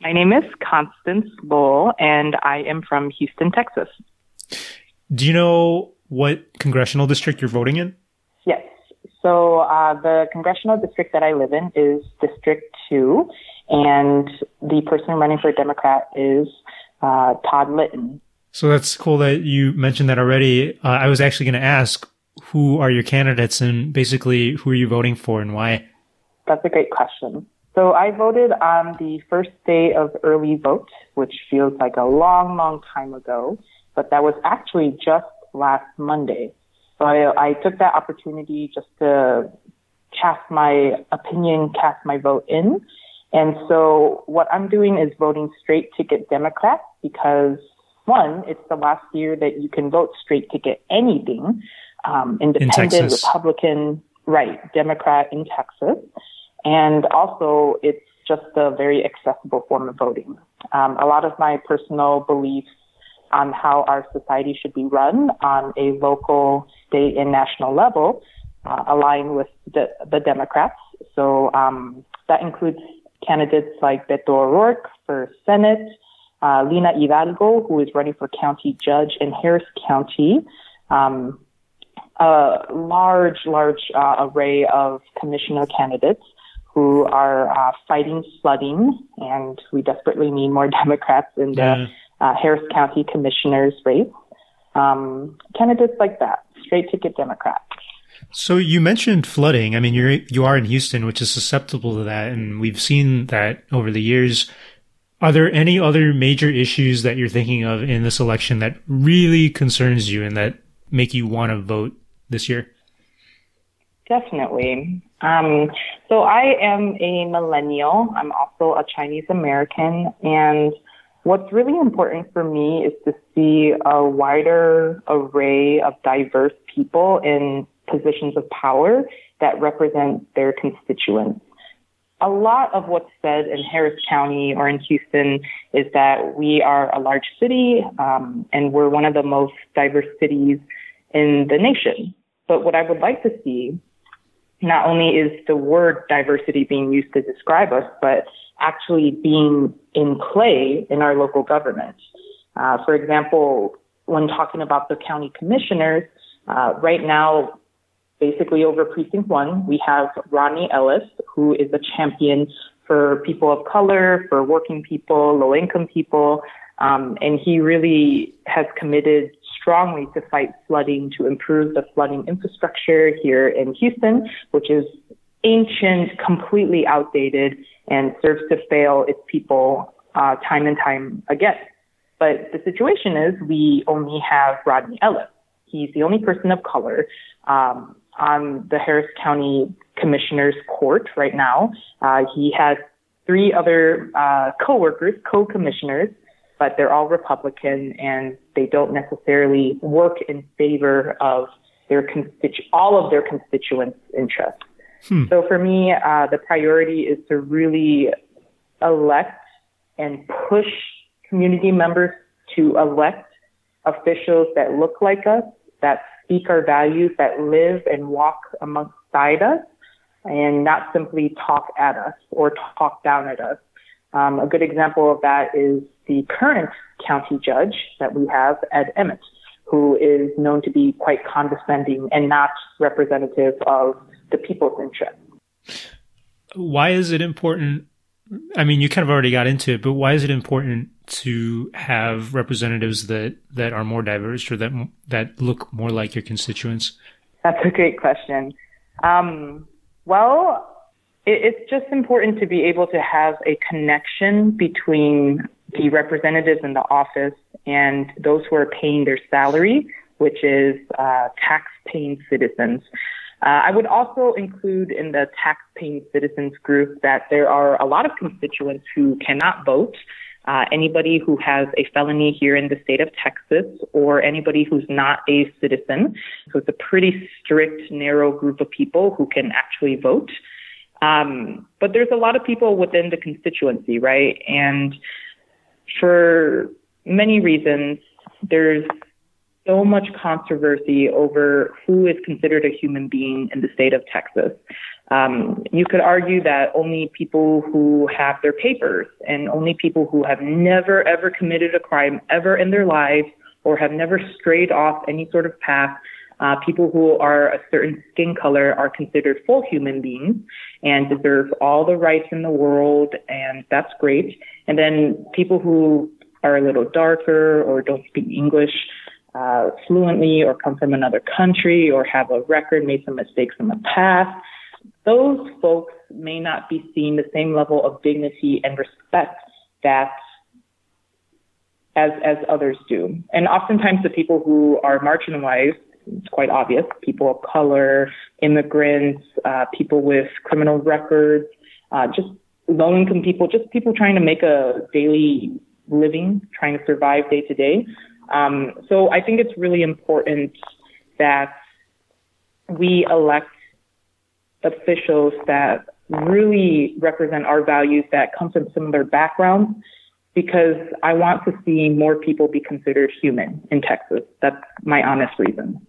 My name is Constance Lowell, and I am from Houston, Texas. Do you know what congressional district you're voting in? Yes. So uh, the congressional district that I live in is District 2, and the person running for Democrat is uh, Todd Litton. So that's cool that you mentioned that already. Uh, I was actually going to ask who are your candidates and basically who are you voting for and why? That's a great question. So I voted on the first day of early vote, which feels like a long, long time ago, but that was actually just last Monday. So I, I took that opportunity just to cast my opinion, cast my vote in. And so what I'm doing is voting straight ticket Democrat because one, it's the last year that you can vote straight ticket anything, um, independent, in Republican, right, Democrat in Texas. And also it's just a very accessible form of voting. Um, a lot of my personal beliefs on how our society should be run on a local, state, and national level uh, align with the, the Democrats. So um, that includes candidates like Beto O'Rourke for Senate, uh, Lina Hidalgo, who is running for county judge in Harris County, um, a large, large uh, array of commissioner candidates who are uh, fighting flooding, and we desperately need more Democrats in the uh, Harris County Commissioner's race. Um, candidates like that, straight ticket Democrats. So you mentioned flooding. I mean, you're you are in Houston, which is susceptible to that, and we've seen that over the years. Are there any other major issues that you're thinking of in this election that really concerns you and that make you want to vote this year? Definitely. Um, so I am a millennial. I'm also a Chinese American, and What's really important for me is to see a wider array of diverse people in positions of power that represent their constituents. A lot of what's said in Harris County or in Houston is that we are a large city um, and we're one of the most diverse cities in the nation. But what I would like to see not only is the word diversity being used to describe us, but actually being in play in our local government. Uh, for example, when talking about the county commissioners, uh, right now, basically over precinct one, we have Rodney Ellis, who is a champion for people of color, for working people, low income people, um, and he really has committed strongly to fight flooding, to improve the flooding infrastructure here in Houston, which is ancient, completely outdated, and serves to fail its people uh, time and time again. But the situation is we only have Rodney Ellis. He's the only person of color um, on the Harris County Commissioner's Court right now. Uh, he has three other uh, co-workers, co-commissioners, but they're all Republican and they don't necessarily work in favor of their constitu- all of their constituents' interests. Hmm. So for me, uh, the priority is to really elect and push community members to elect officials that look like us, that speak our values, that live and walk alongside us, and not simply talk at us or talk down at us. Um, a good example of that is the current county judge that we have, Ed Emmett, who is known to be quite condescending and not representative of the people's interest. Why is it important? I mean, you kind of already got into it, but why is it important to have representatives that, that are more diverse or that that look more like your constituents? That's a great question. Um, well, it, it's just important to be able to have a connection between the representatives in the office and those who are paying their salary, which is uh, tax-paying citizens. Uh, I would also include in the tax-paying citizens group that there are a lot of constituents who cannot vote. Uh, anybody who has a felony here in the state of Texas or anybody who's not a citizen. So it's a pretty strict, narrow group of people who can actually vote. Um, but there's a lot of people within the constituency, right? And for many reasons, there's so much controversy over who is considered a human being in the state of Texas. Um, you could argue that only people who have their papers and only people who have never ever committed a crime ever in their lives or have never strayed off any sort of path, uh, people who are a certain skin color are considered full human beings and deserve all the rights in the world, and that's great. And then people who are a little darker or don't speak English uh, fluently or come from another country or have a record, made some mistakes in the past, those folks may not be seen the same level of dignity and respect that as as others do. And oftentimes the people who are marginalized, it's quite obvious, people of color, immigrants, uh, people with criminal records, uh, just low income people, just people trying to make a daily living, trying to survive day to day. Um, so I think it's really important that we elect officials that really represent our values that come from similar backgrounds because I want to see more people be considered human in Texas. That's my honest reason.